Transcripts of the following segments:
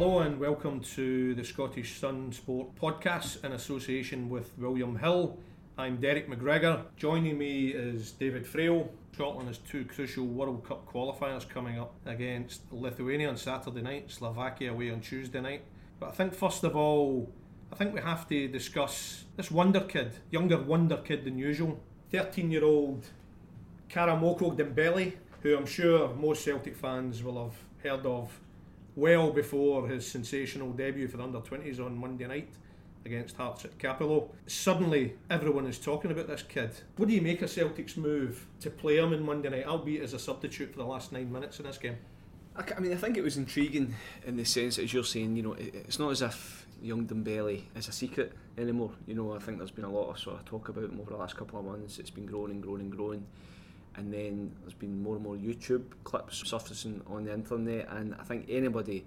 Hello and welcome to the Scottish Sun Sport podcast in association with William Hill. I'm Derek McGregor. Joining me is David Friel. Scotland has two crucial World Cup qualifiers coming up against Lithuania on Saturday night, Slovakia away on Tuesday night. But I think first of all, I think we have to discuss this wonder kid, younger wonder kid than usual. 13 year old Karamoko Dembele, who I'm sure most Celtic fans will have heard of well before his sensational debut for the under 20s on Monday night against Hearts at Capello. Suddenly, everyone is talking about this kid. What do you make of Celtic's move to play him in Monday night, albeit as a substitute for the last nine minutes in this game? I, mean, I think it was intriguing in the sense as you're saying, you know, it, it's not as if young Dembele is a secret anymore. You know, I think there's been a lot of sort of talk about him over the last couple of months. It's been growing and growing and growing. And then there's been more and more YouTube clips surfacing on the internet, and I think anybody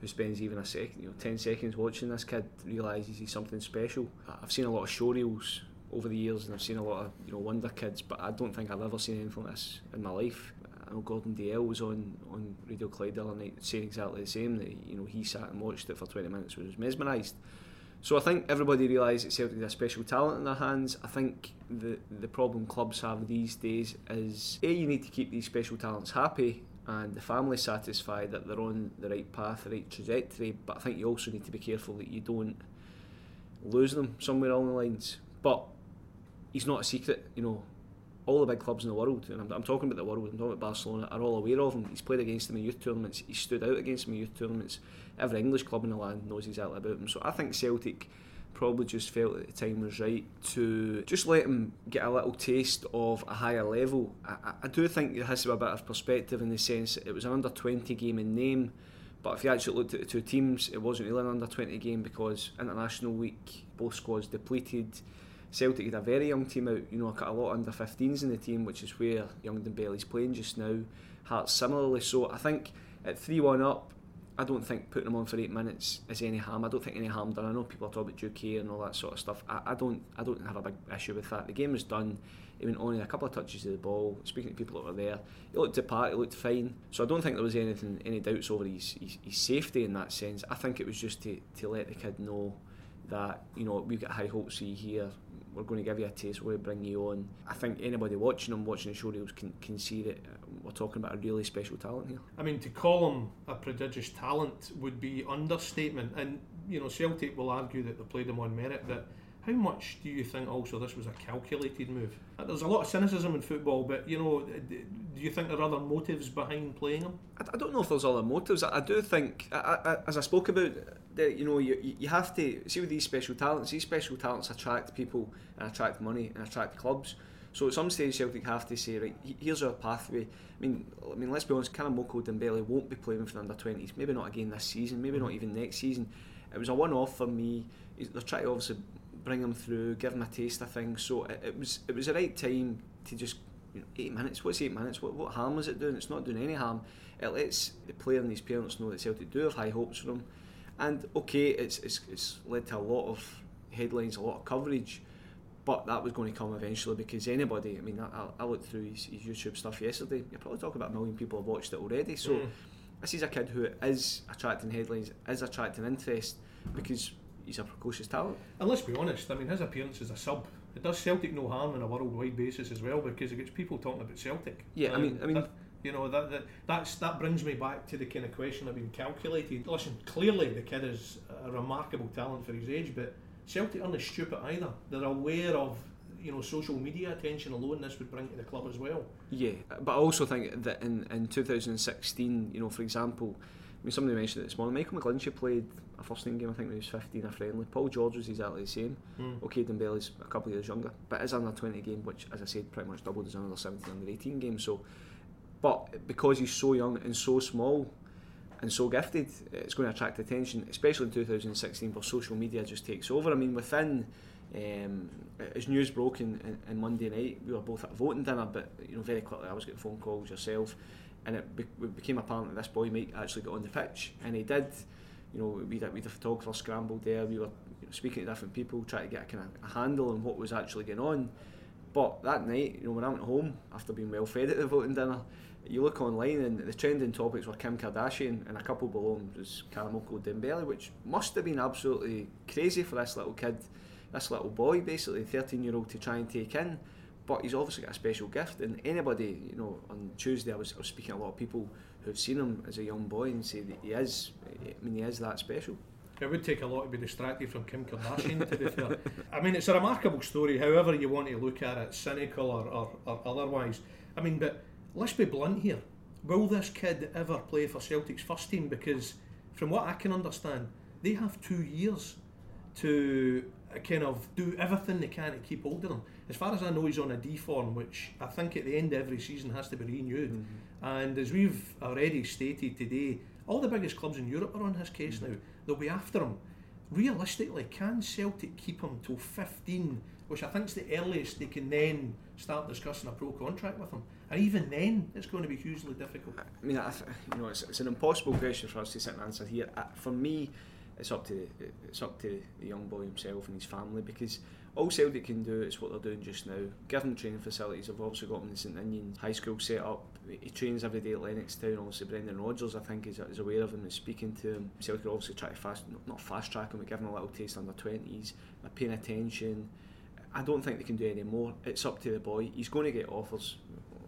who spends even a second, you know, ten seconds watching this kid realises he's something special. I've seen a lot of showreels over the years, and I've seen a lot of you know wonder kids, but I don't think I've ever seen anything like this in my life. I know Gordon Dalziel was on on Radio Clyde the other night saying exactly the same. That you know he sat and watched it for 20 minutes, was mesmerised. So I think everybody realised that Celtic had a special talent in their hands. I think the the problem clubs have these days is a you need to keep these special talents happy and the family satisfied that they're on the right path, the right trajectory. But I think you also need to be careful that you don't lose them somewhere along the lines. But he's not a secret, you know. All the big clubs in the world, and I'm, I'm talking about the world, I'm talking about Barcelona, are all aware of him. He's played against them in youth tournaments. He stood out against them in youth tournaments. Every English club in the land knows exactly about him. So I think Celtic probably just felt that the time was right to just let him get a little taste of a higher level. I, I- do think there has to be a bit of perspective in the sense it was an under 20 game in name, but if you actually looked at the two teams, it wasn't really an under 20 game because international week, both squads depleted. Celtic had a very young team out, you know, got a lot under 15s in the team, which is where young Dembele's playing just now. Hearts similarly, so I think at 3 1 up, I don't think putting him on for eight minutes is any harm. I don't think any harm done. I know people are talking about Duque and all that sort of stuff. I, I don't I don't have a big issue with that. The game was done. He went on a couple of touches of the ball. Speaking to people that were there, he looked apart. He looked fine. So I don't think there was anything any doubts over his, his, his safety in that sense. I think it was just to, to let the kid know that you know we've got high hopes for you here. We're going to give you a taste. We're going to bring you on. I think anybody watching him, watching the showreels, can can see that uh, we're talking about a really special talent here. I mean, to call him a prodigious talent would be understatement. And, you know, Celtic will argue that they played him on merit, but how much do you think also this was a calculated move? Uh, There's a lot of cynicism in football, but, you know, do you think there are other motives behind playing him? I, don't know if there's other motives. I, do think, I, I, as I spoke about, that you know, you, have to see with these special talents. These special talents attract people and attract money and attract clubs. So at some stage, Celtic have to say, right, here's our pathway. I mean, I mean, let's be honest. Karamoko Dembele won't be playing for the under twenties. Maybe not again this season. Maybe not even next season. It was a one-off for me. They're trying to obviously bring him through, give him a taste of things. So it, it was it was the right time to just you know, eight minutes. What's eight minutes? What, what harm is it doing? It's not doing any harm. It lets the player and his parents know that Celtic do have high hopes for him. And okay, it's, it's, it's led to a lot of headlines, a lot of coverage, but that was going to come eventually because anybody, I mean, I, I- looked through his, his YouTube stuff yesterday, you probably talk about a million people have watched it already. So Mm. this is a kid who is attracting headlines, is attracting interest because he's a precocious talent. And let's be honest, I mean, his appearance as a sub, it does Celtic no harm on a worldwide basis as well because it gets people talking about Celtic. Yeah, I mean- I mean- that- you know that, that that's that brings me back to the kind of question I've been calculated. Listen, clearly the kid is a remarkable talent for his age, but Celtic aren't stupid either. They're aware of you know social media attention alone this would bring to the club as well. Yeah, but I also think that in, in 2016, you know, for example, mean, somebody mentioned it this morning. Michael McGlinchey played a first team game, I think, when he was 15, a friendly. Paul George was exactly the same. Mm. Okay, Dembele's a couple of years younger, but is under 20 game, which, as I said, pretty much doubled his under 17, under 18 game. So, but because he's so young and so small and so gifted, it's going to attract attention, especially in 2016, where social media just takes over. I mean, within um, as news broke in, in, in, Monday night, we were both at a voting dinner, but you know very quickly I was getting phone calls yourself, and it, be, it became apparent that this boy Mike actually got on the pitch, and he did. You know, we had, we a photographer scrambled there. We were you know, speaking to different people, trying to get a kind of a handle on what was actually going on. But that night, you know, when I went home after being well fed at the voting dinner, you look online and the trending topics were Kim Kardashian and a couple below him was Karamoko Dembele, which must have been absolutely crazy for this little kid this little boy, basically 13 year old, to try and take in. But he's obviously got a special gift, and anybody, you know, on Tuesday I was, I was speaking to a lot of people who've seen him as a young boy and say that he is, eh, I mean, he is that special. It would take a lot to be distracted from Kim Kardashian, to be fair. I mean, it's a remarkable story, however you want to look at it, cynical or, or, or otherwise. I mean, but let's be blunt here. Will this kid ever play for Celtic's first team? Because, from what I can understand, they have two years to kind of do everything they can to keep hold of him. As far as I know, he's on a D form, which I think at the end of every season has to be renewed. Mm-hmm. And as we've already stated today, all the biggest clubs in Europe are on his case mm-hmm. now. They'll be after him. Realistically, can Celtic keep him till 15, which I think is the earliest they can then start discussing a pro contract with him? And even then, it's going to be hugely difficult. I mean, I th- you know, it's, it's an impossible question for us to sit and answer here. Uh, for me, it's up to it's up to the young boy himself and his family because all Celtic can do is what they're doing just now. Give training facilities. I've obviously got him in St Ninian High School set up. He trains every day at Lennoxtown. Obviously, Brendan Rodgers, I think, is, is aware of him and speaking to him. Celtic obviously try to fast, not fast track him, but give him a little taste under 20s. They're paying attention. I don't think they can do any more. It's up to the boy. He's going to get offers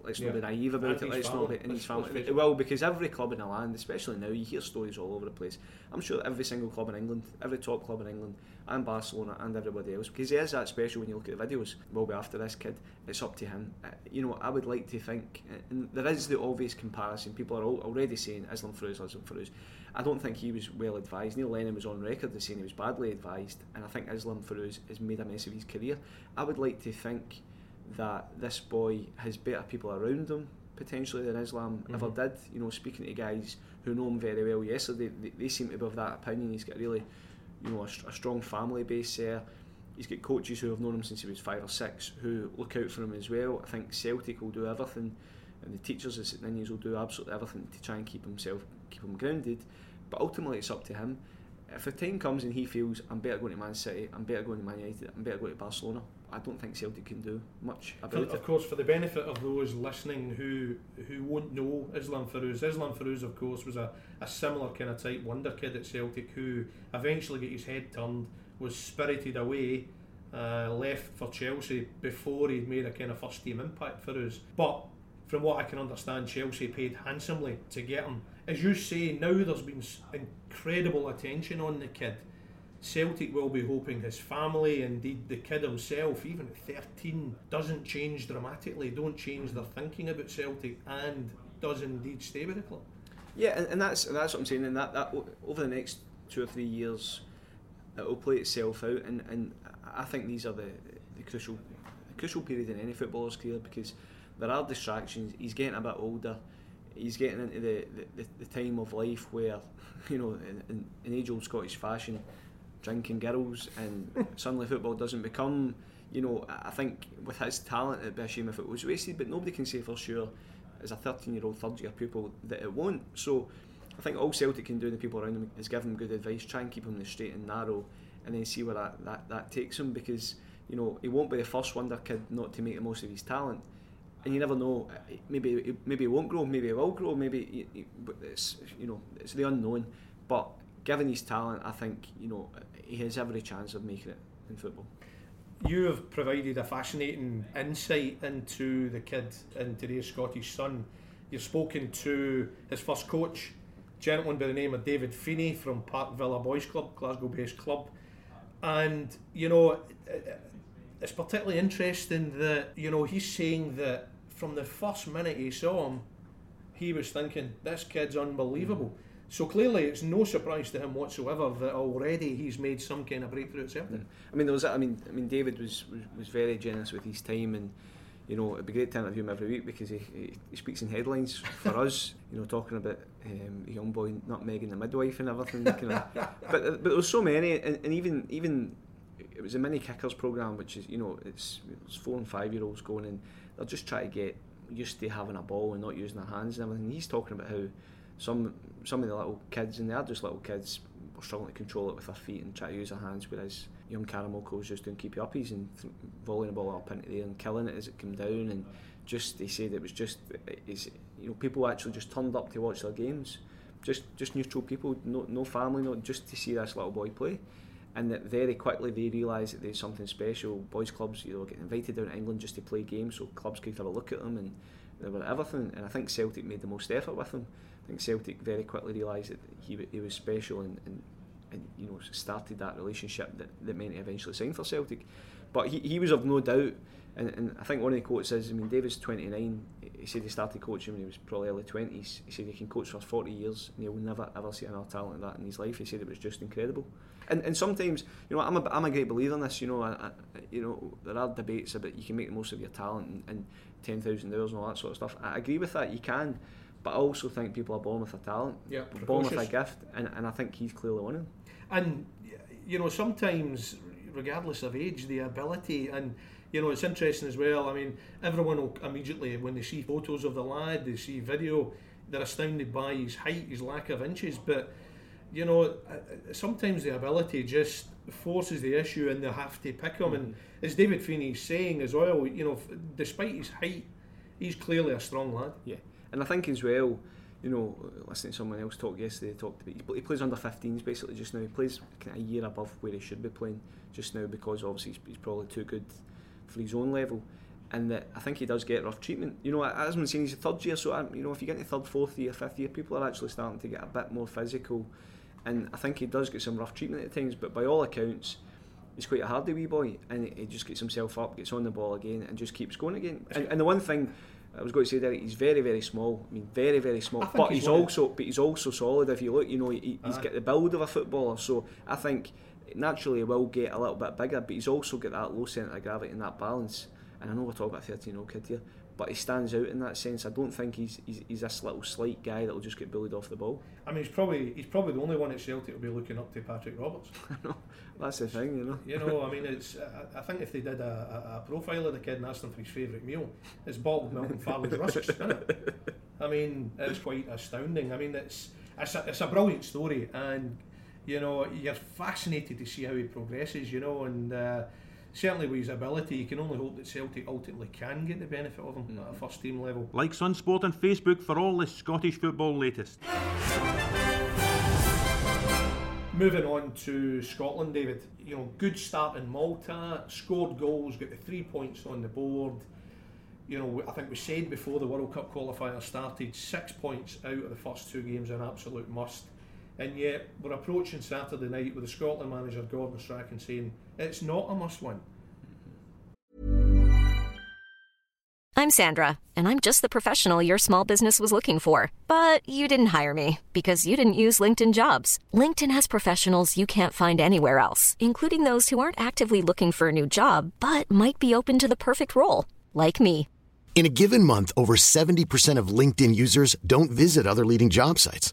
let's yeah. not be naive about and it. Let's not be in his family. It will because every club in the land, especially now, you hear stories all over the place. I'm sure every single club in England, every top club in England, and Barcelona and everybody else, because he is that special when you look at the videos. Will be after this kid. It's up to him. Uh, you know, I would like to think, and there is the obvious comparison. People are already saying Islam Feruz, Islam Feruz. I don't think he was well advised. Neil Lennon was on record as saying he was badly advised, and I think Islam Feruz has made a mess of his career. I would like to think that this boy has better people around him potentially than Islam mm-hmm. ever did. You know, speaking to guys who know him very well yesterday, they, they seem to be of that opinion. He's got really, you know, a, a, strong family base there. He's got coaches who have known him since he was five or six who look out for him as well. I think Celtic will do everything, and the teachers at St Ninians will do absolutely everything to try and keep himself, keep him grounded. But ultimately, it's up to him. If the time comes and he feels I'm better going to Man City, I'm better going to Man United, I'm better going to Barcelona, I don't think Celtic can do much about for, it. Of course, for the benefit of those listening who who won't know Islam Feruz, Islam Feruz, of course, was a, a similar kind of type wonder kid at Celtic who eventually got his head turned, was spirited away, uh, left for Chelsea before he'd made a kind of first team impact for us. But from what I can understand, Chelsea paid handsomely to get him. As you say, now there's been incredible attention on the kid Celtic will be hoping his family, indeed the kid himself, even at 13, doesn't change dramatically, don't change their thinking about Celtic, and does indeed stay with the club. Yeah, and, and that's that's what I'm saying. And that, that over the next two or three years, it will play itself out. And, and I think these are the, the crucial the crucial period in any footballer's career because there are distractions. He's getting a bit older. He's getting into the, the, the time of life where, you know, in, in age old Scottish fashion, drinking girls and suddenly football doesn't become you know I think with his talent it'd be a shame if it was wasted but nobody can say for sure as a 13 year old third year pupil that it won't. So I think all Celtic can do the people around him is give him good advice try and keep him the straight and narrow and then see where that, that, that takes him because you know he won't be the first wonder kid not to make the most of his talent and you never know. Uh, maybe maybe he won't grow. Maybe it will grow. Maybe it's you know it's the unknown. But given his talent, I think you know he has every chance of making it in football. You have provided a fascinating insight into the kid and today's Scottish Sun. You've spoken to his first coach, gentleman by the name of David Feeney from Park Villa Boys Club, Glasgow-based club, and you know it's particularly interesting that you know he's saying that from the first minute he saw him, he was thinking this kid's unbelievable. So clearly, it's no surprise to him whatsoever that already he's made some kind of breakthrough at Celtic. Mm. I mean, there was. I mean, I mean, David was, was, was very generous with his time, and you know, it'd be great to interview him every week because he, he, he speaks in headlines for us. You know, talking about um, a young boy nutmegging the midwife and everything. kind of, but but there was so many, and, and even even it was a mini kickers program, which is you know it's, it's four and five year olds going and they'll just try to get used to having a ball and not using their hands and everything. He's talking about how some some of the little kids and they are just little kids were struggling to control it with their feet and try to use their hands, whereas young Karamoko was just doing keepy uppies and th- volleying the ball up into the air and killing it as it came down and just they said it was just it's, you know people actually just turned up to watch their games. Just just neutral people no no family no just to see this little boy play and that very quickly they realised that there's something special. Boys clubs, you know, getting invited down to England just to play games, so clubs could have a look at them, and they were everything. And I think Celtic made the most effort with him. I think Celtic very quickly realised that he he was special, and, and, and you know started that relationship that, that meant he eventually signed for Celtic. But he, he was of no doubt, and, and I think one of the quotes says, I mean, David's 29. He said he started coaching when he was probably early 20s. He said he can coach for 40 years, and he'll never ever see another talent like that in his life. He said it was just incredible and and sometimes you know I'm a I'm a great believer in this. You know, I, I, you know there are debates about you can make the most of your talent and, and ten thousand hours and all that sort of stuff. I agree with that. You can, but I also think people are born with a talent, yeah, born with a gift, and, and I think he's clearly one of them. And you know sometimes, regardless of age, the ability and. You know, it's interesting as well. I mean, everyone will immediately, when they see photos of the lad, they see video, they're astounded by his height, his lack of inches. But you know, uh, uh, sometimes the ability just forces the issue and they have to pick him. Mm-hmm. And as David Feeney's saying as well, you know, despite his height, he's clearly a strong lad. Yeah, and I think as well, you know, listening to someone else talk yesterday, talked about he plays under 15s basically just now. He plays kind of a year above where he should be playing just now because obviously he's, he's probably too good for his own level. And that I think he does get rough treatment. You know, as I'm saying, he's a third year, so um, you know, if you get into third, fourth year, fifth year, people are actually starting to get a bit more physical and I think he does get some rough treatment at times. But by all accounts, he's quite a hardy wee boy, and he just gets himself up, gets on the ball again, and just keeps going again. And, and the one thing I was going to say, Derek, he's very, very small. I mean, very, very small. But he's, he's also, but he's also solid. If you look, you know, he, he's got the build of a footballer. So I think naturally he will get a little bit bigger, but he's also got that low centre of gravity and that balance. And I know we're talking about a 13 year old kid here, but he stands out in that sense. I don't think he's, he's he's this little slight guy that'll just get bullied off the ball. I mean, he's probably he's probably the only one at Celtic will be looking up to Patrick Roberts. I that's the thing, you know. You know, I mean, it's I, I think if they did a, a, profile of the kid and asked him for his favourite meal, it's bottled milk and farley rusks, isn't it? I mean, it's quite astounding. I mean, it's it's a, it's a brilliant story, and you know, you're fascinated to see how he progresses. You know, and. Uh, certainly with his ability, you can only hope that Celtic ultimately can get the benefit of him mm. at a first team level. Like Sunsport on Facebook for all the Scottish football latest. Moving on to Scotland, David. You know, good start in Malta, scored goals, got the three points on the board. You know, I think we said before the World Cup qualifier started, six points out of the first two games, an absolute must. And yet, we're approaching Saturday night with the Scotland manager Gordon Strachan saying it's not a must win. I'm Sandra, and I'm just the professional your small business was looking for. But you didn't hire me because you didn't use LinkedIn jobs. LinkedIn has professionals you can't find anywhere else, including those who aren't actively looking for a new job but might be open to the perfect role, like me. In a given month, over 70% of LinkedIn users don't visit other leading job sites.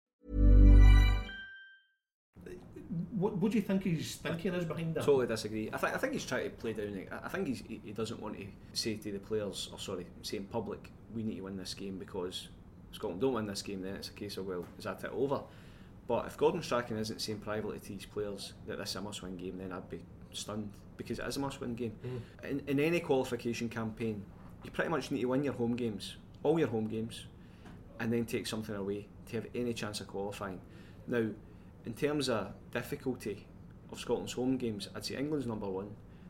What, what do you think he's thinking is behind that? Totally disagree. I, th- I think he's trying to play down. I think he's, he doesn't want to say to the players, or sorry, say in public, we need to win this game because Scotland don't win this game. Then it's a case of well, is that it over? But if Gordon Strachan isn't saying privately to his players that this is a must-win game, then I'd be stunned because it is a must-win game. Mm. In, in any qualification campaign, you pretty much need to win your home games, all your home games, and then take something away to have any chance of qualifying. Now, in terms of difficulty of Scotland's home games, I'd say England's number one,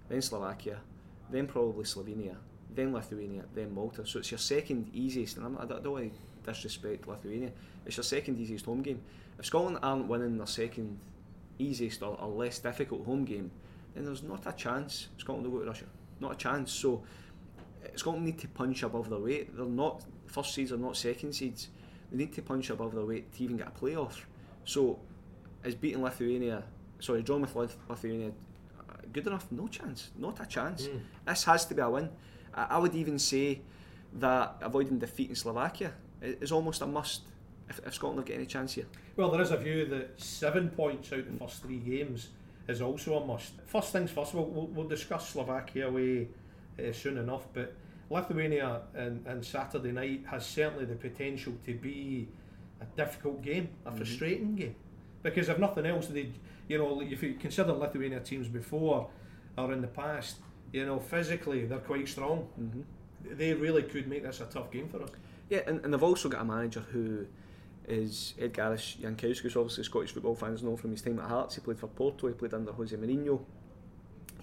then Slovakia, then probably Slovenia, then Lithuania, then Malta. So it's your second easiest, and I'm, I don't want to disrespect Lithuania, it's your second easiest home game. If Scotland aren't winning their second easiest or, or less difficult home game, then there's not a chance Scotland will go to Russia. Not a chance. So eh, Scotland need to punch above their weight. They're not first seeds, are not second seeds. They need to punch above their weight to even get a playoff. So is beating Lithuania, sorry, drawing with Lithuania good enough? No chance. Not a chance. Mm. This has to be a win. I, I would even say that avoiding defeat in Slovakia is almost a must if, if Scotland have got any chance here. Well, there is a view that seven points out of the first three games is also a must. First things first, we'll, we'll, we'll discuss Slovakia away uh, soon enough, but Lithuania and, and Saturday night has certainly the potential to be a difficult game, a mm-hmm. frustrating game. Because if nothing else, they, you know, if you consider Lithuania teams before or in the past, you know, physically they're quite strong. Mm-hmm. They really could make this a tough game for us. Yeah, and, and they've also got a manager who is Edgaras Jankauskas, obviously Scottish football fans know from his time at Hearts. He played for Porto, he played under Jose Mourinho.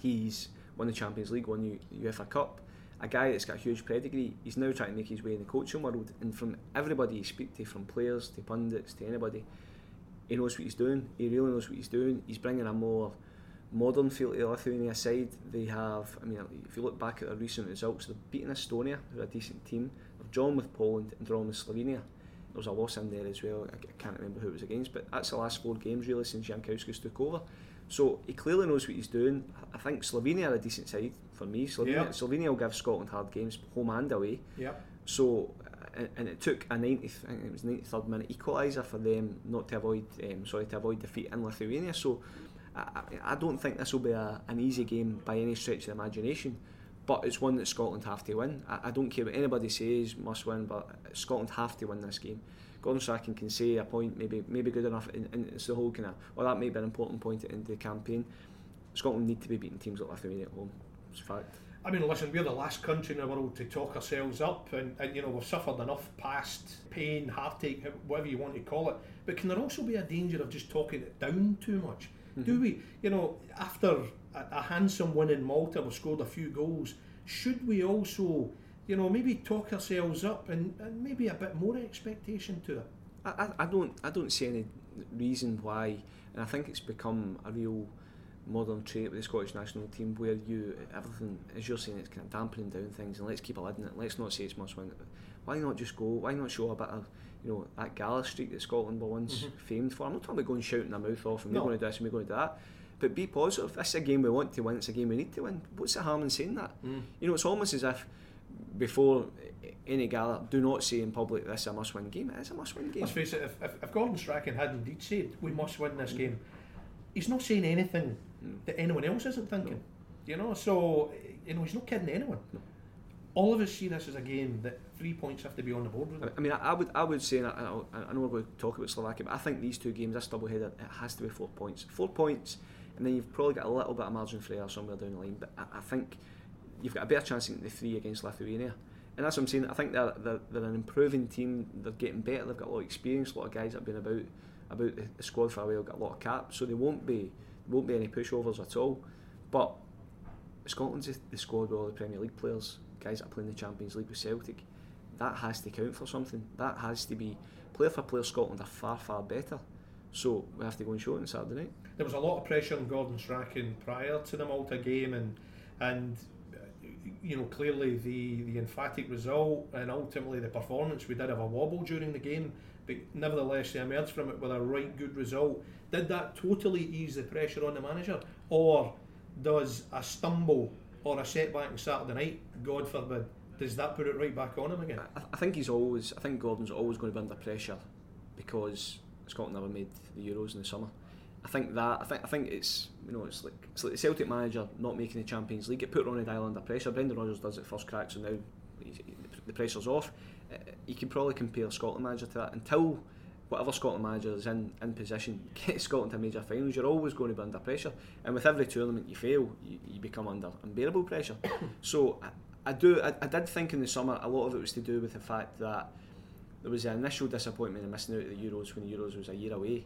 He's won the Champions League, won the UEFA Cup. A guy that's got a huge pedigree. He's now trying to make his way in the coaching world, and from everybody you speak to, from players to pundits to anybody, he knows what he's doing. He really knows what he's doing. He's bringing a more modern feel to the Lithuania side. They have, I mean, if you look back at their recent results, they've beaten Estonia, who are a decent team. They've drawn with Poland and drawn with Slovenia. There was a loss in there as well. I can't remember who it was against, but that's the last four games really since Jankauskas took over. So he clearly knows what he's doing. I think Slovenia are a decent side for me. Slovenia, yep. Slovenia will give Scotland hard games, home and away. Yep. So, and it took a 90th, I think it was 93rd minute equaliser for them not to avoid, um, sorry, to avoid defeat in Lithuania. So, I, I don't think this will be a, an easy game by any stretch of the imagination but it's one that Scotland have to win. I, I, don't care what anybody says, must win, but Scotland have to win this game. Gordon Strachan can say a point, maybe maybe good enough, and, and it's the whole kind of, well, that may be an important point the the campaign. Scotland need to be beating teams like Lithuania at home. It's a fact. I mean, listen, we're the last country in the world to talk ourselves up, and, and you know we've suffered enough past pain, heartache, whatever you want to call it. But can there also be a danger of just talking it down too much? Mm-hmm. Do we, you know, after a, a handsome win in Malta, we've scored a few goals. Should we also, you know, maybe talk ourselves up and, and maybe a bit more expectation to it? I, I don't I don't see any reason why, and I think it's become a real modern trait with the Scottish national team where you everything as you're saying it's kind of dampening down things and let's keep a lid on it. Let's not say it's must win. Why not just go? Why not show a bit of you know that gala streak that Scotland were once mm-hmm. famed for? I'm not talking about going shouting their mouth off and no. we're going to do this and we're going to do that. But be positive. This is a game we want to win. It's a game we need to win. What's the harm in saying that? Mm. You know, it's almost as if before any gala, do not say in public this is a must-win game. It is a must-win game. Let's face it. If, if, if Gordon Strachan had indeed said we must win this mm. game, he's not saying anything mm. that anyone else isn't thinking. No. You know, so you know he's not kidding anyone. No. All of us see this as a game that three points have to be on the board. I, I mean, I, would, I would say, I, I, know we're going to talk about Slovakia, but I think these two games, this double header, it has to be four points. Four points, and then you've probably got a little bit of margin for error somewhere down the line. But I, I think you've got a better chance in the three against Lithuania and that's what I'm saying. I think they're, they're, they're an improving team. They're getting better. They've got a lot of experience. A lot of guys that have been about about the, the squad for a while. Got a lot of caps, so they won't be won't be any pushovers at all. But Scotland's the squad with all the Premier League players, guys that are playing the Champions League with Celtic. That has to count for something. That has to be player for player. Scotland are far far better. So we have to go and show it on Saturday night. There was a lot of pressure on Gordon Strachan prior to the Malta game, and and you know, clearly the, the emphatic result and ultimately the performance, we did have a wobble during the game, but nevertheless they emerged from it with a right good result. Did that totally ease the pressure on the manager, or does a stumble or a setback on Saturday night, God forbid, does that put it right back on him again? I, I think he's always, I think Gordon's always going to be under pressure because Scotland never made the Euros in the summer. I think that I think I think it's you know it's like it's like the Celtic manager not making the Champions League. It put Ronny Deila under pressure. Brendan Rodgers does it first crack, so now the pressure's off. You can probably compare Scotland manager to that until whatever Scotland manager is in, in position, get Scotland to major finals, you're always going to be under pressure. And with every tournament you fail, you, you become under unbearable pressure. so I, I do, I, I did think in the summer a lot of it was to do with the fact that there was an initial disappointment in missing out of the Euros when the Euros was a year away.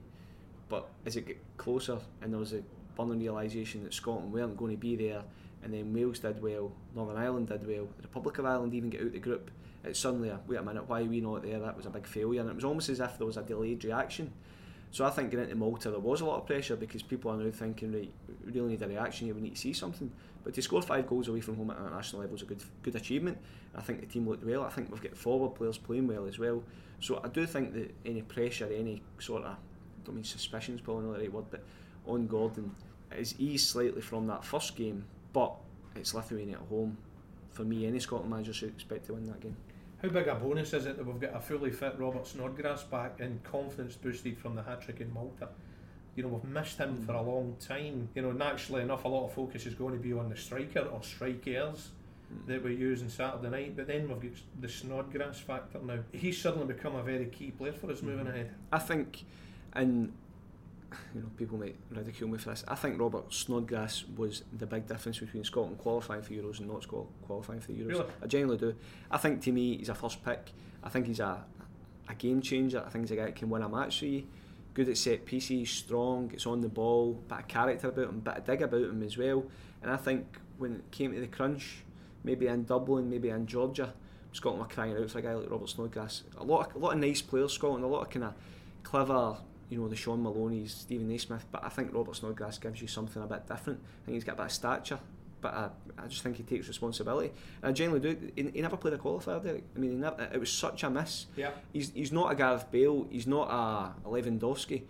But as it got closer and there was a burning realisation that Scotland weren't going to be there, and then Wales did well, Northern Ireland did well, the Republic of Ireland even get out of the group it's suddenly a, wait a minute, why are we not there? That was a big failure, and it was almost as if there was a delayed reaction. So I think getting into Malta there was a lot of pressure because people are now thinking, right, we really need a reaction here, we need to see something. But to score five goals away from home at international level is a good good achievement. I think the team looked well. I think we've got forward players playing well as well. So I do think that any pressure, any sort of, I don't mean suspicions, probably not the right word, but on Gordon is eased slightly from that first game, but it's Lithuania at home. For me, any Scotland manager should expect to win that game. How big a bonus is it that we've got a fully fit Robert Snodgrass back and confidence boosted from the hat trick in Malta? You know, we've missed him mm. for a long time. You know, naturally enough, a lot of focus is going to be on the striker or strikers mm. that we use on Saturday night, but then we've got the Snodgrass factor now. He's suddenly become a very key player for us mm. moving ahead. I think, and you know, people might ridicule me for this. I think Robert Snodgrass was the big difference between Scotland qualifying for Euros and not Scotland qualifying for the Euros. Really? I genuinely do. I think to me he's a first pick. I think he's a a game changer. I think he's a guy that can win a match for you. Good at set pieces, strong, gets on the ball, bit of character about him, bit of dig about him as well. And I think when it came to the crunch, maybe in Dublin, maybe in Georgia, Scotland were crying out for a guy like Robert Snodgrass. A lot, of, a lot of nice players, Scotland, a lot of kind of clever you know, the Shaun Maloney's, Steven Naismith, but I think Robert Snodgrass gives you something a bit different. I think he's got a bit of stature, but I, I just think he takes responsibility. Uh, and I genuinely do. He, he never played a qualifier, Derek. I mean, never, it was such a miss. Yeah. He's, he's not a Gareth Bale, he's not a, a Lewandowski,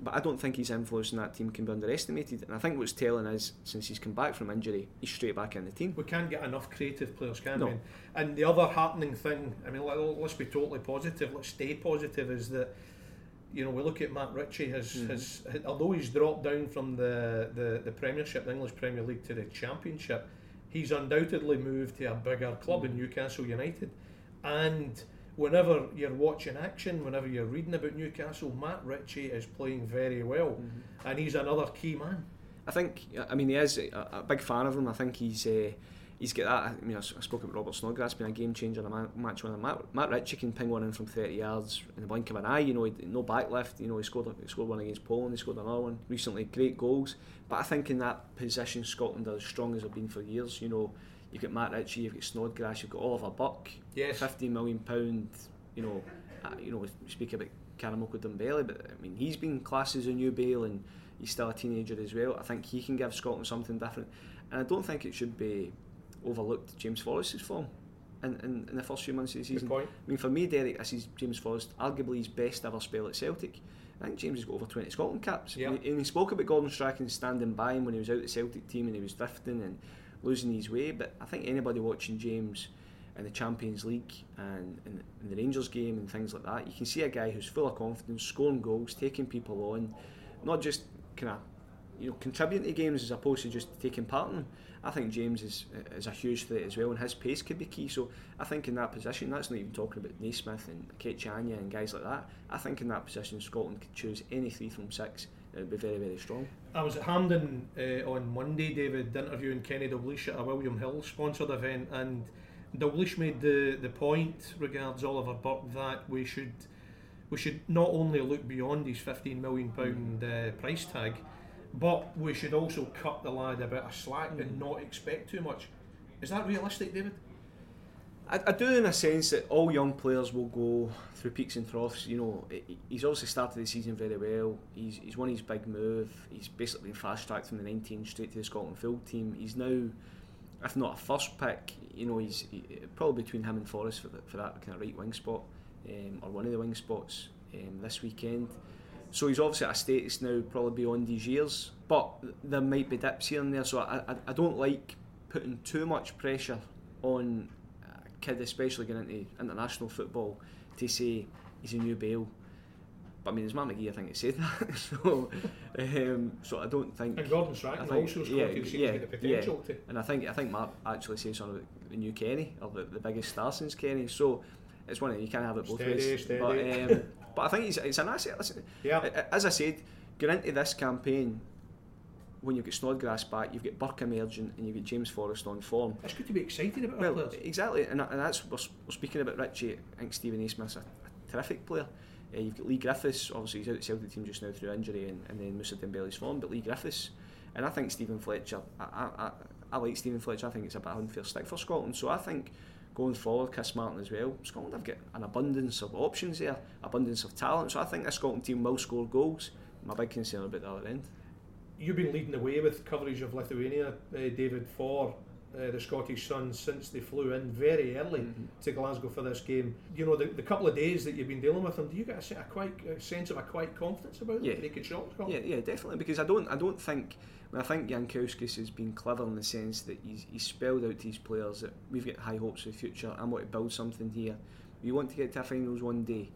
but I don't think his influence in that team can be underestimated. And I think what's telling is, since he's come back from injury, he's straight back in the team. We can't get enough creative players, can no. we? And the other heartening thing, I mean, let's be totally positive, let's stay positive, is that you know, we look at Matt Ritchie, has, mm-hmm. has although he's dropped down from the, the, the Premiership, the English Premier League to the Championship, he's undoubtedly moved to a bigger club mm-hmm. in Newcastle United. And whenever you're watching action, whenever you're reading about Newcastle, Matt Ritchie is playing very well, mm-hmm. and he's another key man. I think, I mean, he is a, a big fan of him. I think he's. Uh, he's got that. I mean, I, spoke about Robert Snodgrass being a game changer in a match winner. Matt, Matt Ritchie can ping one in from 30 yards in the blink of an eye. You know, he, no backlift. You know, he scored he scored one against Poland. He scored another one recently. Great goals. But I think in that position, Scotland are as strong as they've been for years. You know, you've got Matt Ritchie, you've got Snodgrass, you've got Oliver Burke. Yes. 15 million pound. You know, uh, you know, we speak about Karamoko Dembele, but I mean, he's been classed as a new Bale and he's still a teenager as well. I think he can give Scotland something different, and I don't think it should be overlooked James Forrest's form in, in, in, the first few months of the season. I mean, for me, Derek, this is James Forrest, arguably his best ever spell at Celtic. I think James has got over 20 Scotland caps. Yep. And, he, and he spoke about Gordon Strachan standing by him when he was out the Celtic team and he was drifting and losing his way. But I think anybody watching James in the Champions League and in, in the Rangers game and things like that, you can see a guy who's full of confidence, scoring goals, taking people on, not just kind of you know contributing to games as opposed to just taking part in them. I think James is is a huge threat as well, and his pace could be key. So I think in that position, that's not even talking about Naismith and Anya and guys like that. I think in that position, Scotland could choose any three from six. It would be very, very strong. I was at Hampden uh, on Monday, David, interviewing Kenny Dalglish at a William Hill sponsored event, and Dalglish made the, the point regards Oliver Burke that we should we should not only look beyond his 15 million pound uh, price tag but we should also cut the lad a bit of slack and not expect too much. Is that realistic, David? I, I, do in a sense that all young players will go through peaks and troughs. You know, he's obviously started the season very well. He's, he's won his big move. He's basically been fast tracked from the 19 straight to the Scotland field team. He's now, if not a first pick, you know, he's he, probably between him and Forrest for, the, for that kind of right wing spot um, or one of the wing spots um, this weekend. So he's obviously at a status now, probably beyond his years. But there might be dips here and there. So I, I, I don't like putting too much pressure on a kid, especially getting into international football, to say he's a new Bale. But I mean, it's Mark McGhee, I think, it said that. so, um, so I don't think. And Gordon Strachan think, also yeah, yeah, the potential yeah. to. And I think I think Matt actually says something about the new Kenny or the, the biggest star since Kenny. So it's one of you can't have it both steady, ways. Steady. But um, But I think it's, it's an asset. Listen, Yeah. as I said, going into this campaign, when you've got Snodgrass back, you've got Burke emerging, and you've got James Forrest on form. It's good to be excited about Well, players. exactly, and, and that's we're, we're speaking about Ritchie. I think Steven Naismith's a, a terrific player. Uh, you've got Leigh Griffiths, obviously he's out of the Celtic team just now through injury, and, and then Moussa Dembele's form. But Leigh Griffiths, and I think Steven Fletcher. I, I, I, I like Steven Fletcher. I think it's a bit unfair stick for Scotland. So I think going forward, Chris Martin as well. Scotland have got an abundance of options there, abundance of talent. So I think the Scotland team will score goals. My big concern about the other end. You've been leading the way with coverage of Lithuania, uh, David, for uh, the Scottish Sun since they flew in very early Mm-hmm. to Glasgow for this game. You know, the, the couple of days that you've been dealing with them, do you get a, a quite a sense of a quiet confidence about Yeah. them? They could shock Yeah, yeah, definitely. Because I don't, I don't think. I, mean, I think Jankauskas has been clever in the sense that he's, he's spelled out to his players that we've got high hopes for the future. I want to build something here. We want to get to finals one day,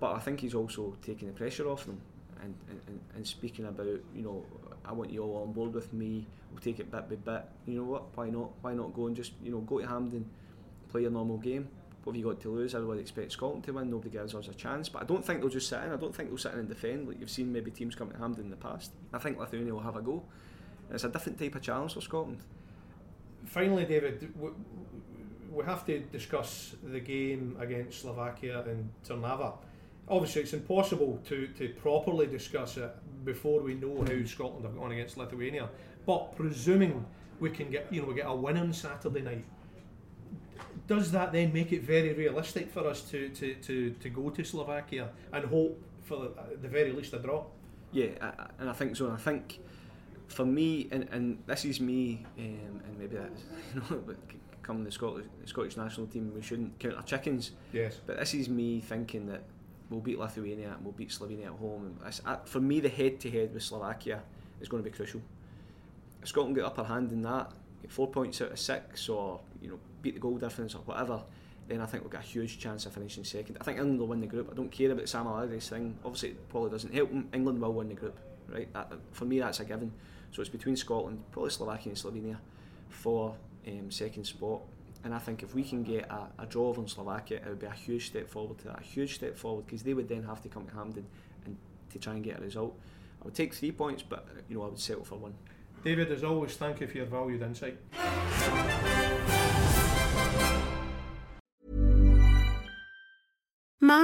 but I think he's also taking the pressure off them and, and- and speaking about you know I want you all on board with me. We'll take it bit by bit. You know what? Why not? Why not go and just you know go to Hampden, play your normal game. What have you got to lose? I would expect Scotland to win. Nobody gives us a chance. But I don't think they'll just sit in. I don't think they'll sit in and defend like you've seen maybe teams come to Hampden in the past. I think Lithuania will have a go. And it's a different type of challenge for Scotland. Finally, David, we, have to discuss the game against Slovakia and Trnava. Obviously, it's impossible to, to properly discuss it before we know how Scotland have gone against Lithuania. But presuming we can get you know we get a win on Saturday night, does that then make it very realistic for us to, to, to, to go to Slovakia and hope for at the very least a draw? Yeah, I, and I think so. And I think for me, and, and this is me, um, and maybe that's you know, but c- come the Scottish, the Scottish national team, we shouldn't count our chickens. Yes. But this is me thinking that we'll beat Lithuania and we'll beat Slovenia at home. This, uh, for me, the head-to-head with Slovakia is going to be crucial. If Scotland get upper hand in that, get four points out of six, or you know beat the goal difference or whatever, then I think we've got a huge chance of finishing second. I think England will win the group. I don't care about Sam Allardyce thing. Obviously, it probably doesn't help them. England will win the group, right? That, for me, that's a given. So it's between Scotland, probably Slovakia and Slovenia, for um, second spot. And I think if we can get a, a draw from Slovakia, it would be a huge step forward to that, a huge step forward because they would then have to come to Hampden and to try and get a result. I would take three points, but you know I would settle for one. David, as always, thank you for your valued insight.